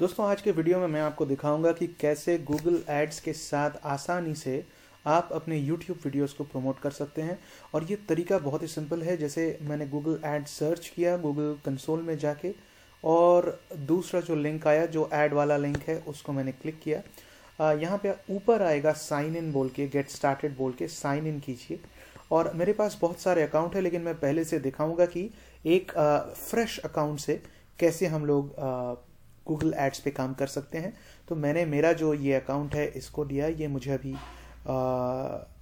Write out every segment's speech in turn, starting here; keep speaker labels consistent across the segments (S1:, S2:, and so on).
S1: दोस्तों, आज के वीडियो में मैं आपको दिखाऊँगा कि कैसे गूगल एड्स के साथ आसानी से आप अपने YouTube वीडियोस को प्रमोट कर सकते हैं। और ये तरीका बहुत ही सिंपल है, जैसे मैंने गूगल एड सर्च किया गूगल कंसोल में जाके, और दूसरा जो लिंक आया, जो एड वाला लिंक है, उसको मैंने क्लिक किया। यहाँ पे ऊपर आएगा साइन इन बोल के गेट स्टार्टेड बोल के साइन इन कीजिए। और मेरे पास बहुत सारे अकाउंट है, लेकिन मैं पहले से दिखाऊँगा कि एक फ्रेश अकाउंट से कैसे हम लोग गूगल एड्स पे काम कर सकते हैं। तो मैंने मेरा जो ये अकाउंट है, इसको दिया ये मुझे अभी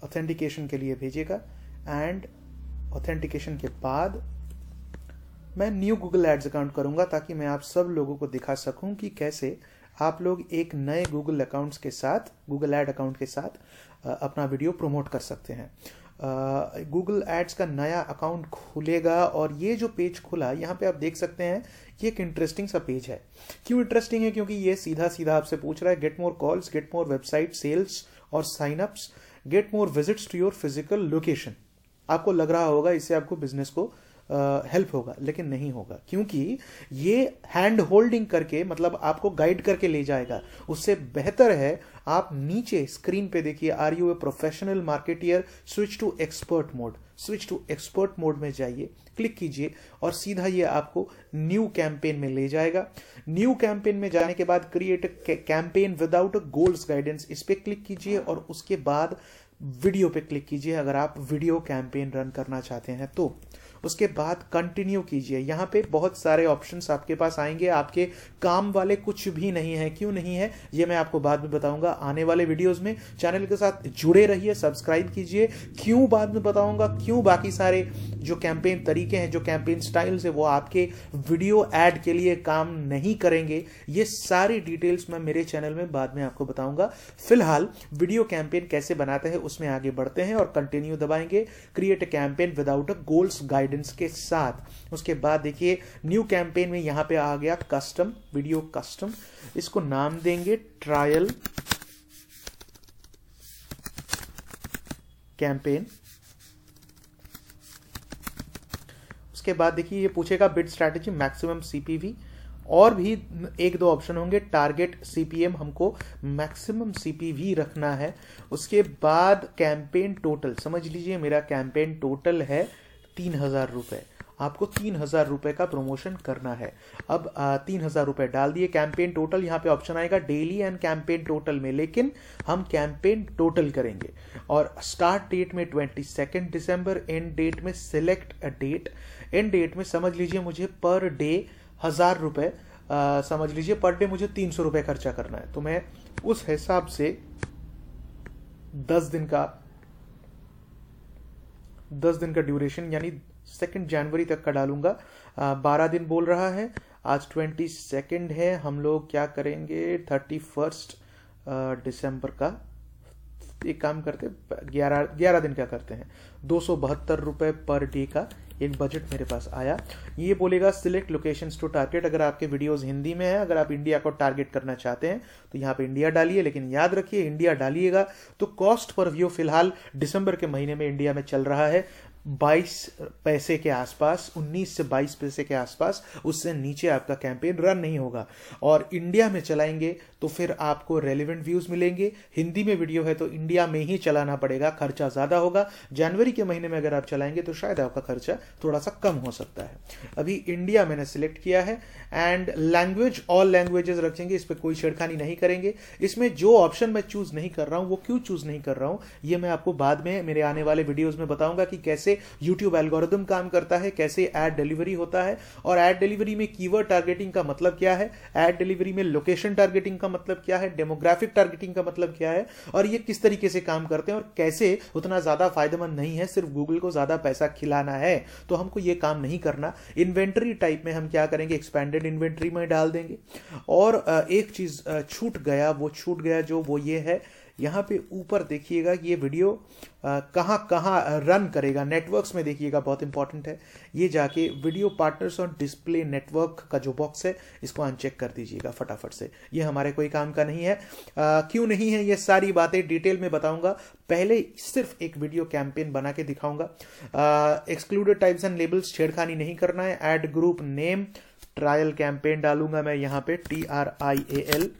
S1: ऑथेंटिकेशन के लिए भेजेगा। एंड ऑथेंटिकेशन के बाद मैं न्यू गूगल एड्स अकाउंट करूँगा ताकि मैं आप सब लोगों को दिखा सकूँ कि कैसे आप लोग एक नए गूगल अकाउंट्स के साथ गूगल एड अकाउंट के साथ अपना वीडियो प्रमोट कर सकते हैं। गूगल एड्स का नया अकाउंट खुलेगा और ये जो पेज खुला, यहाँ पे आप देख सकते हैं, ये एक इंटरेस्टिंग सा पेज है। क्यों इंटरेस्टिंग है? क्योंकि ये सीधा सीधा आपसे पूछ रहा है get more calls get more website sales और sign ups get more visits to your physical location आपको लग रहा होगा, इससे आपको बिज़नेस को हेल्प होगा, लेकिन नहीं होगा। क्योंकि ये हैंड होल्डिंग करके मतलब आपको गाइड करके ले जाएगा। उससे बेहतर है, आप नीचे स्क्रीन पे देखिए are you a professional marketer switch to expert mode switch to expert mode में जाइए क्लिक कीजिए, और सीधा ये आपको न्यू कैंपेन में ले जाएगा। न्यू कैंपेन में जाने के बाद create campaign without goals guidance इस पे क्लिक कीजिए, और उसके बाद वीडियो पे क्लिक कीजिए। अगर आप वीडियो कैंपेन रन करना चाहते हैं तो उसके बाद कंटिन्यू कीजिए। यहाँ पे बहुत सारे ऑप्शन आपके पास आएँगे। आपके काम वाले कुछ भी नहीं है। क्यों नहीं है? ये मैं आपको बाद में बताऊँगा। आने वाले वीडियोस में चैनल के साथ जुड़े रहिए सब्सक्राइब कीजिए। क्यों बाद में बताऊँगा? क्यों बाकी सारे जो कैंपेन तरीके हैं, जो कैंपेन स्टाइल्स है, वो आपके वीडियो एड के लिए काम नहीं करेंगे। ये सारी डिटेल्स मैं मेरे चैनल में बाद में आपको बताऊँगा। फ़िलहाल वीडियो कैंपेन कैसे बनाते हैं, उसमें आगे बढ़ते हैं और continue दबाएँगे। Create a campaign without a goals guidance के साथ। उसके बाद देखिए न्यू कैंपेन में यहाँ पे आ गया कस्टम वीडियो कस्टम इसको नाम देंगे ट्रायल कैंपेन उसके बाद देखिए, ये पूछेगा बिड स्ट्रैटेजी मैक्सिमम सीपीवी और भी एक दो ऑप्शन होंगे टारगेट सीपीएम हमको मैक्सिमम सीपीवी रखना है। उसके बाद कैंपेन टोटल समझ लीजिए मेरा कैंपेन टोटल है। तीन हज़ार रुपए। आपको तीन हज़ार रुपए का प्रमोशन करना है। अब तीन हज़ार रुपए डाल दिए। कैंपेन टोटल यहाँ पे ऑप्शन आएगा डेली एंड कैंपेन टोटल में। लेकिन हम कैंपेन टोटल करेंगे। और स्टार्ट डेट में ट्वेंटी सेकेंड दिसंबर एंड डेट में select a date end date में समझ लीजिए मुझे पर डे हज़ार रुपए समझ लीजिए पर डे मुझे तीन सौ रुपए खर्चा करना है। तो मैं उस हिसाब से दस दिन का दस दिन का ड्यूरेशन यानी सेकेंड जनवरी तक का डालूँगा। बारह दिन बोल रहा है। आज ट्वेंटी सेकेंड है। हम लोग क्या करेंगे? थर्टी फ़र्स्ट दिसंबर का। एक काम करते, ग्यारह ग्यारह दिन क्या करते हैं? दो सौ बहत्तर रुपये पर डे का। एक बजट मेरे पास आया। ये बोलेगा सिलेक्ट लोकेशन टू टारगेट अगर आपके वीडियोज़ हिंदी में है, अगर आप इंडिया को टारगेट करना चाहते हैं तो यहाँ पर इंडिया डालिए, लेकिन याद रखिए इंडिया डालिएगा तो कॉस्ट पर व्यू फ़िलहाल दिसंबर के महीने में इंडिया में चल रहा है। 22 पैसे के आसपास 19 से 22 पैसे के आसपास, उससे नीचे आपका कैंपेन रन नहीं होगा। और इंडिया में चलाएँगे तो फिर आपको रेलिवेंट व्यूज़ मिलेंगे। हिंदी में वीडियो है तो इंडिया में ही चलाना पड़ेगा, खर्चा ज़्यादा होगा। जनवरी के महीने में अगर आप चलाएँगे तो शायद आपका खर्चा थोड़ा सा कम हो सकता है। अभी इंडिया मैंने सिलेक्ट किया है एंड लैंग्वेज ऑल लैंग्वेजेस रखेंगे, इस पर कोई छेड़खानी नहीं करेंगे। इसमें जो ऑप्शन मैं चूज़ नहीं कर रहा हूँ, वो क्यों चूज़ नहीं कर रहा हूँ, ये मैं आपको बाद में मेरे आने वाले वीडियोज़ में बताऊँगा कि कैसे यूट्यूब एल्गोरिदम काम करता है, कैसे एड डिलीवरी होता है, और एड डिलीवरी में कीवर्ड टारगेटिंग का मतलब क्या है? एड डिलीवरी में लोकेशन टारगेटिंग का मतलब क्या है? डेमोग्राफिक टारगेटिंग का मतलब क्या है? और ये किस तरीके से काम करते हैं और कैसे उतना ज़्यादा फ़ायदेमंद नहीं है, सिर्फ़ गूगल को ज़्यादा पैसा खिलाना है तो हमको ये काम नहीं करना। इन्वेंट्री टाइप में हम क्या करेंगे? एक्सपेंडेड इन्वेंट्री में डाल देंगे। और एक चीज़ छूट गया, वो छूट गया, जो वो ये है यहाँ पे ऊपर देखिएगा कि ये वीडियो कहाँ कहाँ रन करेगा। नेटवर्क्स में देखिएगा, बहुत इंपॉर्टेंट है। ये जाके वीडियो पार्टनर्स और डिस्प्ले नेटवर्क का जो बॉक्स है, इसको अनचेक कर दीजिएगा फटाफट से। ये हमारे कोई काम का नहीं है। क्यों नहीं है, ये सारी बातें डिटेल में बताऊँगा। पहले सिर्फ़ एक वीडियो कैंपेन बना के दिखाऊँगा। एक्सक्लूडेड टाइप्स एंड लेबल्स छेड़खानी नहीं करना है। Ad group name trial campaign डालूँगा मैं यहाँ पे T R I A L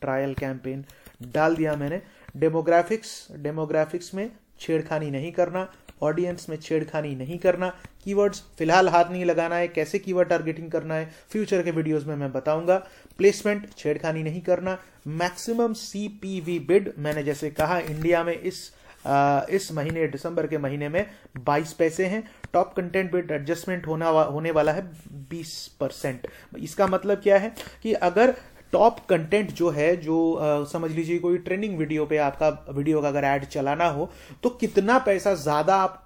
S1: trial campaign डाल दिया मैंने। डेमोग्राफिक्स डेमोग्राफिक्स में छेड़खानी नहीं करना ऑडियंस में छेड़खानी नहीं करना कीवर्ड्स फ़िलहाल हाथ नहीं लगाना है कैसे कीवर्ड टारगेटिंग करना है फ्यूचर के वीडियोस में मैं बताऊँगा। प्लेसमेंट छेड़खानी नहीं करना मैक्सिमम सीपीवी बिड मैंने जैसे कहा इंडिया में इस आ, इस महीने दिसंबर के महीने में 22 पैसे हैं। टॉप कंटेंट बिड एडजस्टमेंट होना होने वाला है 20 परसेंट इसका मतलब क्या है कि अगर टॉप कंटेंट जो है जो आ, समझ लीजिए कोई ट्रेंडिंग वीडियो पे आपका वीडियो का अगर ऐड चलाना हो तो कितना पैसा ज़्यादा आप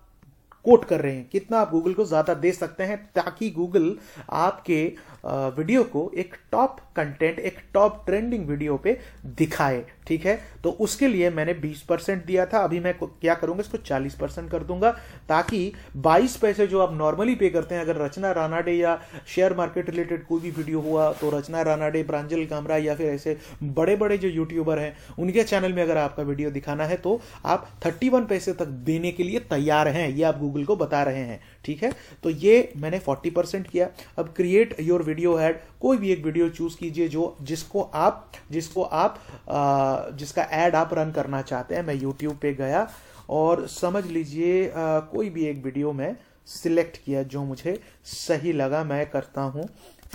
S1: कोट कर रहे हैं। कितना आप गूगल को ज़्यादा दे सकते हैं ताकि गूगल आपके वीडियो को एक टॉप कंटेंट एक टॉप ट्रेंडिंग वीडियो पे दिखाए, ठीक है? तो उसके लिए मैंने 20 परसेंट दिया था। अभी मैं क्या करूँगा? इसको 40 परसेंट कर दूँगा ताकि 22 पैसे जो आप नॉर्मली पे करते हैं, अगर रचना रानाडे या शेयर मार्केट रिलेटेड कोई भी वीडियो हुआ तो रचना रानाडे प्रांजल कामरा या फिर ऐसे बड़े बड़े जो यूट्यूबर हैं, उनके चैनल में अगर आपका वीडियो दिखाना है तो आप थर्टी पैसे तक देने के लिए तैयार हैं। ये आप गूगल को बता रहे हैं ठीक है? तो ये मैंने 40 परसेंट किया। अब क्रिएट योर वीडियो एड कोई भी एक वीडियो चूज़ कीजिए जो जिसको आप जिसको आप आ, जिसका एड आप रन करना चाहते हैं। मैं यूट्यूब पे गया और समझ लीजिए कोई भी एक वीडियो में सिलेक्ट किया जो मुझे सही लगा। मैं करता हूँ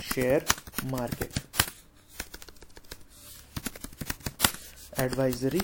S1: शेयर मार्केट एडवाइजरी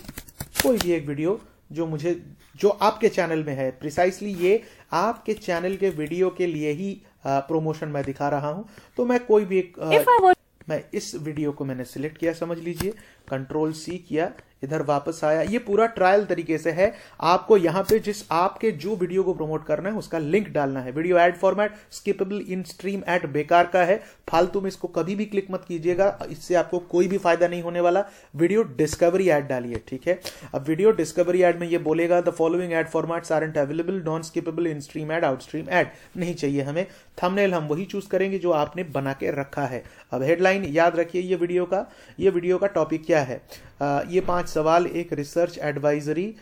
S1: कोई भी एक वीडियो जो मुझे जो आपके चैनल में है। प्रिसाइसली ये आपके चैनल के वीडियो के लिए ही प्रमोशन मैं दिखा रहा हूँ। तो मैं कोई भी एक मैं इस वीडियो को मैंने सिलेक्ट किया समझ लीजिए। कंट्रोल सी किया। इधर वापस आया। ये पूरा ट्रायल तरीके से है। आपको यहाँ पे जिस आपके जो वीडियो को प्रमोट करना है उसका लिंक डालना है। Video ad format skippable in stream ad बेकार का है। फालतू में इसको कभी भी क्लिक मत कीजिएगा। इससे आपको कोई भी फ़ायदा नहीं होने वाला। वीडियो डिस्कवरी एड डालिए ठीक है? अब वीडियो डिस्कवरी एड में ये बोलेगा the following ad formats aren't available non skippable in stream ad out stream ad नहीं चाहिए हमें। थंबनेल हम वही चूज़ करेंगे जो आपने बना के रखा है। अब हेडलाइन याद रखिए ये वीडियो का। ये वीडियो का टॉपिक क्या है? आ, ये पाँच सवाल एक रिसर्च एडवाइजरी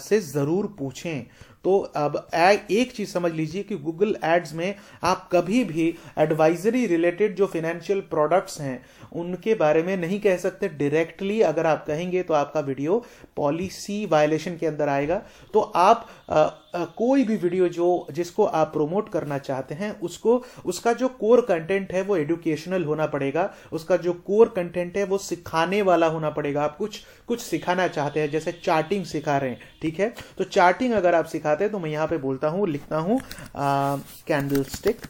S1: से ज़रूर पूछें। तो अब एक चीज़ समझ लीजिए कि गूगल एड्स में आप कभी भी एडवाइजरी रिलेटेड जो फिनेंशियल प्रोडक्ट्स हैं, उनके बारे में नहीं कह सकते। डायरेक्टली अगर आप कहेंगे तो आपका वीडियो पॉलिसी वायलेशन के अंदर आएगा। तो आप कोई भी वीडियो जो, जिसको आप प्रोमोट करना चाहते हैं, उसको, उसका जो कोर कंटेंट है, वो एडुकेशनल होना पड़ेगा। उसका जो कोर कंटेंट है, वो सिखाने वाला होना पड़ेगा। आप कुछ कुछ सिखाना चाहते हैं, जैसे चार्टिंग सिखा रहे हैं, ठीक है? तो चार्टिंग अगर आप सिखाते हैं तो मैं यहाँ पे बोलता हूँ, लिखता हूँ कैंडल स्टिक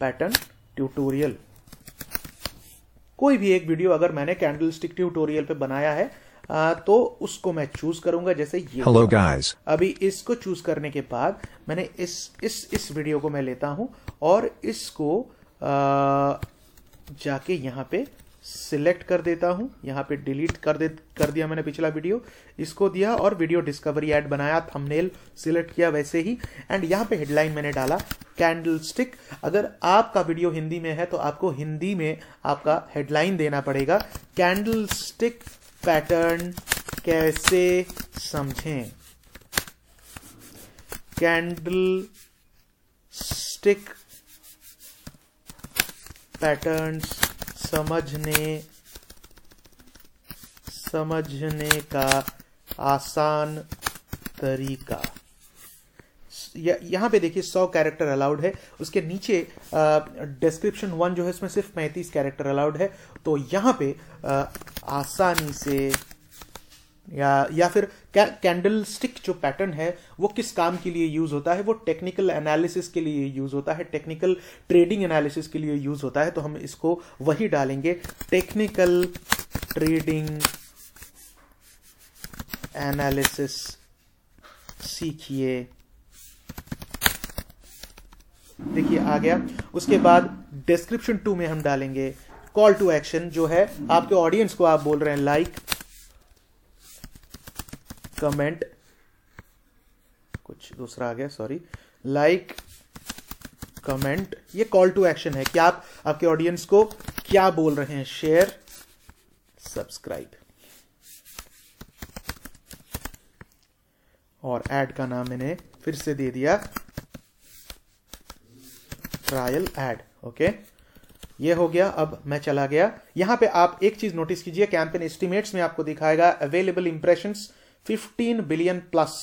S1: पैटर्न ट्यूटोरियल कोई भी एक वीडियो अगर मैंने कैंडल स्टिक ट्यूटोरियल पे बनाया है आ, तो उसको मैं चूज़ करूँगा जैसे ये
S2: हेलो गाइस
S1: अभी इसको चूज़ करने के बाद मैंने इस इस इस वीडियो को मैं लेता हूँ और इसको आ, जाके यहाँ पे सिलेक्ट कर देता हूँ। यहाँ पे डिलीट कर दे कर दिया मैंने पिछला वीडियो इसको दिया और वीडियो डिस्कवरी ऐड बनाया थंबनेल सिलेक्ट किया वैसे ही। एंड यहाँ पे हेडलाइन मैंने डाला कैंडल स्टिक अगर आपका वीडियो हिंदी में है तो आपको हिंदी में आपका हेडलाइन देना पड़ेगा। कैंडल स्टिक पैटर्न कैसे समझें? कैंडल स्टिक पैटर्न्स समझने समझने का आसान तरीका। यहाँ पे देखिए सौ कैरेक्टर अलाउड है। उसके नीचे डिस्क्रिप्शन वन जो है इसमें सिर्फ़ पैंतीस कैरेक्टर अलाउड है। तो यहाँ पे आ, आसानी से या या फिर कैंडल स्टिक जो पैटर्न है वो किस काम के लिए यूज़ होता है? वो टेक्निकल एनालिसिस के लिए यूज़ होता है। टेक्निकल ट्रेडिंग एनालिसिस के लिए यूज़ होता है। तो हम इसको वही डालेंगे। टेक्निकल ट्रेडिंग एनालिसिस सीखिए। देखिए, आ गया। उसके बाद डिस्क्रिप्शन टू में हम डालेंगे कॉल टू एक्शन जो है आपके ऑडियंस को आप बोल रहे हैं लाइक कमेंट कुछ दूसरा आ गया सॉरी लाइक कमेंट ये कॉल टू एक्शन है कि आप, आपके ऑडियंस को क्या बोल रहे हैं शेयर सब्सक्राइब और एड का नाम मैंने फिर से दे दिया ट्रायल एड ओके ये हो गया, अब मैं चला गया। यहाँ पे आप एक चीज़ नोटिस कीजिए कैंपेन एस्टिमेट्स में आपको दिखाएगा अवेलेबल इंप्रेशन 15 बिलियन प्लस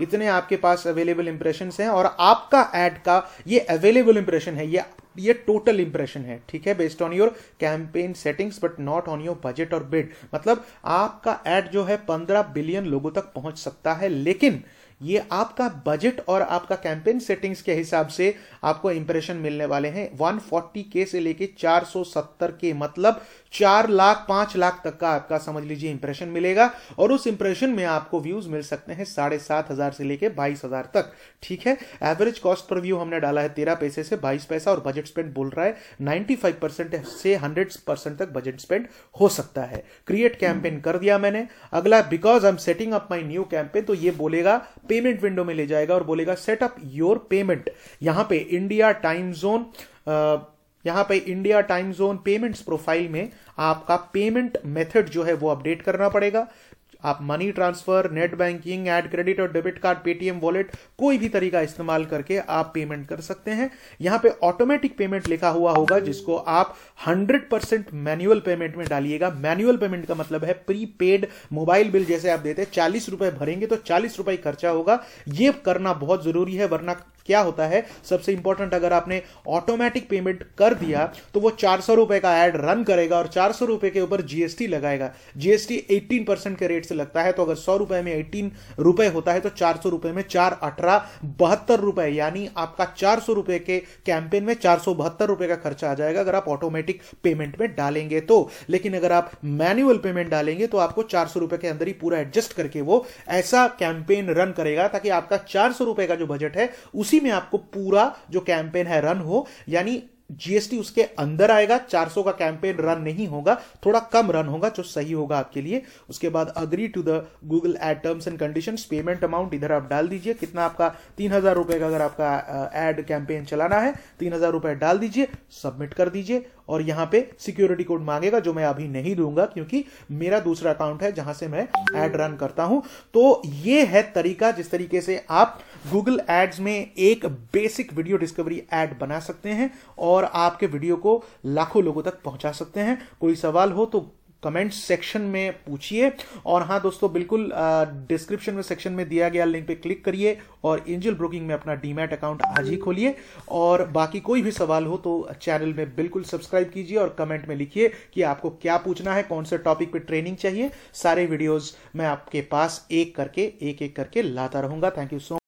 S1: इतने आपके पास अवेलेबल इंप्रेशन हैं और आपका एड का ये अवेलेबल इंप्रेशन है, ये ये टोटल इंप्रेशन है, ठीक है? Based on your campaign settings but not on your budget और बिड मतलब आपका एड जो है पंद्रह बिलियन लोगों तक पहुँच सकता है, लेकिन ये आपका बजट और आपका कैंपेन सेटिंग्स के हिसाब से आपको इंप्रेशन मिलने वाले हैं। 140 के से लेके 470 के मतलब चार लाख पाँच लाख तक का आपका, समझ लीजिए इंप्रेशन मिलेगा। और उस इंप्रेशन में आपको व्यूज़ मिल सकते हैं साढ़े सात हज़ार से लेके बाईस हज़ार तक। ठीक है? एवरेज कॉस्ट पर व्यू हमने डाला है तेरह पैसे से बाईस पैसा और बजट स्पेंड बोल रहा है नाइन्टी फाइव परसेंट से हंड्रेड परसेंट तक बजट स्पेंड हो सकता है। क्रिएट कैंपेन कर दिया मैंने। अगला because I am setting up my new campaign तो ये बोलेगा पेमेंट विंडो में ले जाएगा और बोलेगा सेटअप योर पेमेंट यहाँ पे इंडिया टाइम जोन यहाँ पे India time zone payments profile में आपका पेमेंट मेथड जो है वो अपडेट करना पड़ेगा। आप money transfer net banking and credit और डेबिट कार्ड पेटीएम वॉलेट कोई भी तरीका इस्तेमाल करके आप पेमेंट कर सकते हैं। यहाँ पे ऑटोमेटिक पेमेंट लिखा हुआ होगा, जिसको आप 100 परसेंट मैनुअल पेमेंट में डालिएगा। मैनुअल पेमेंट का मतलब है प्रीपेड मोबाइल बिल जैसे आप देते हैं, चालीस रुपए भरेंगे तो चालीस रुपए खर्चा होगा। ये करना बहुत ज़रूरी है, वरना क्या होता है? सबसे इंपॉर्टेंट अगर आपने ऑटोमेटिक पेमेंट कर दिया तो वो चार सौ रुपए का एड रन करेगा और चार सौ रुपए के ऊपर जीएसटी लगाएगा। जीएसटी 18 परसेंट के रेट से लगता है तो अगर सौ रुपए में 18 रुपए होता है तो चार सौ रुपए में चार अठारह बहत्तर रुपए, यानी आपका चार सौ रुपए के कैंपेन में चार सौ बहत्तर रुपए का खर्चा आ जाएगा अगर आप ऑटोमेटिक पेमेंट में डालेंगे तो। लेकिन अगर आप मैनुअल पेमेंट डालेंगे तो आपको चार सौ रुपए के अंदर ही पूरा एडजस्ट करके वो ऐसा कैंपेन रन करेगा ताकि आपका चार सौ रुपए का जो बजट है उसी में आपको पूरा जो कैंपेन है रन हो, यानी जीएसटी उसके अंदर आएगा 400 का कैंपेन रन नहीं होगा, थोड़ा कम रन होगा जो सही होगा आपके लिए। उसके बाद agree to the Google ad terms and condition payment amount इधर आप डाल दीजिए, कितना आपका, तीन हज़ार रुपए का अगर आपका एड कैंपेन चलाना है, तीन हज़ार रुपए डाल दीजिए सबमिट कर दीजिए और यहाँ पे सिक्योरिटी कोड मांगेगा, जो मैं अभी नहीं दूँगा, क्योंकि मेरा दूसरा अकाउंट है जहाँ से मैं एड रन करता हूँ। तो ये है तरीका जिस तरीके से आप गूगल एड्स में एक बेसिक वीडियो डिस्कवरी एड बना सकते हैं और आपके वीडियो को लाखों लोगों तक पहुँचा सकते हैं। कोई सवाल हो तो कमेंट सेक्शन में पूछिए। और हाँ दोस्तों, बिल्कुल डिस्क्रिप्शन में सेक्शन में दिया गया लिंक पे क्लिक करिए और एंजल ब्रोकिंग में अपना डीमैट अकाउंट आज ही खोलिए। और बाकी कोई भी सवाल हो तो चैनल में बिल्कुल सब्सक्राइब कीजिए और कमेंट में लिखिए कि आपको क्या पूछना है, कौन से टॉपिक पे ट्रेनिंग चाहिए। सारे वीडियोज़ मैं आपके पास एक करके एक एक करके लाता रहूँगा। Thank you so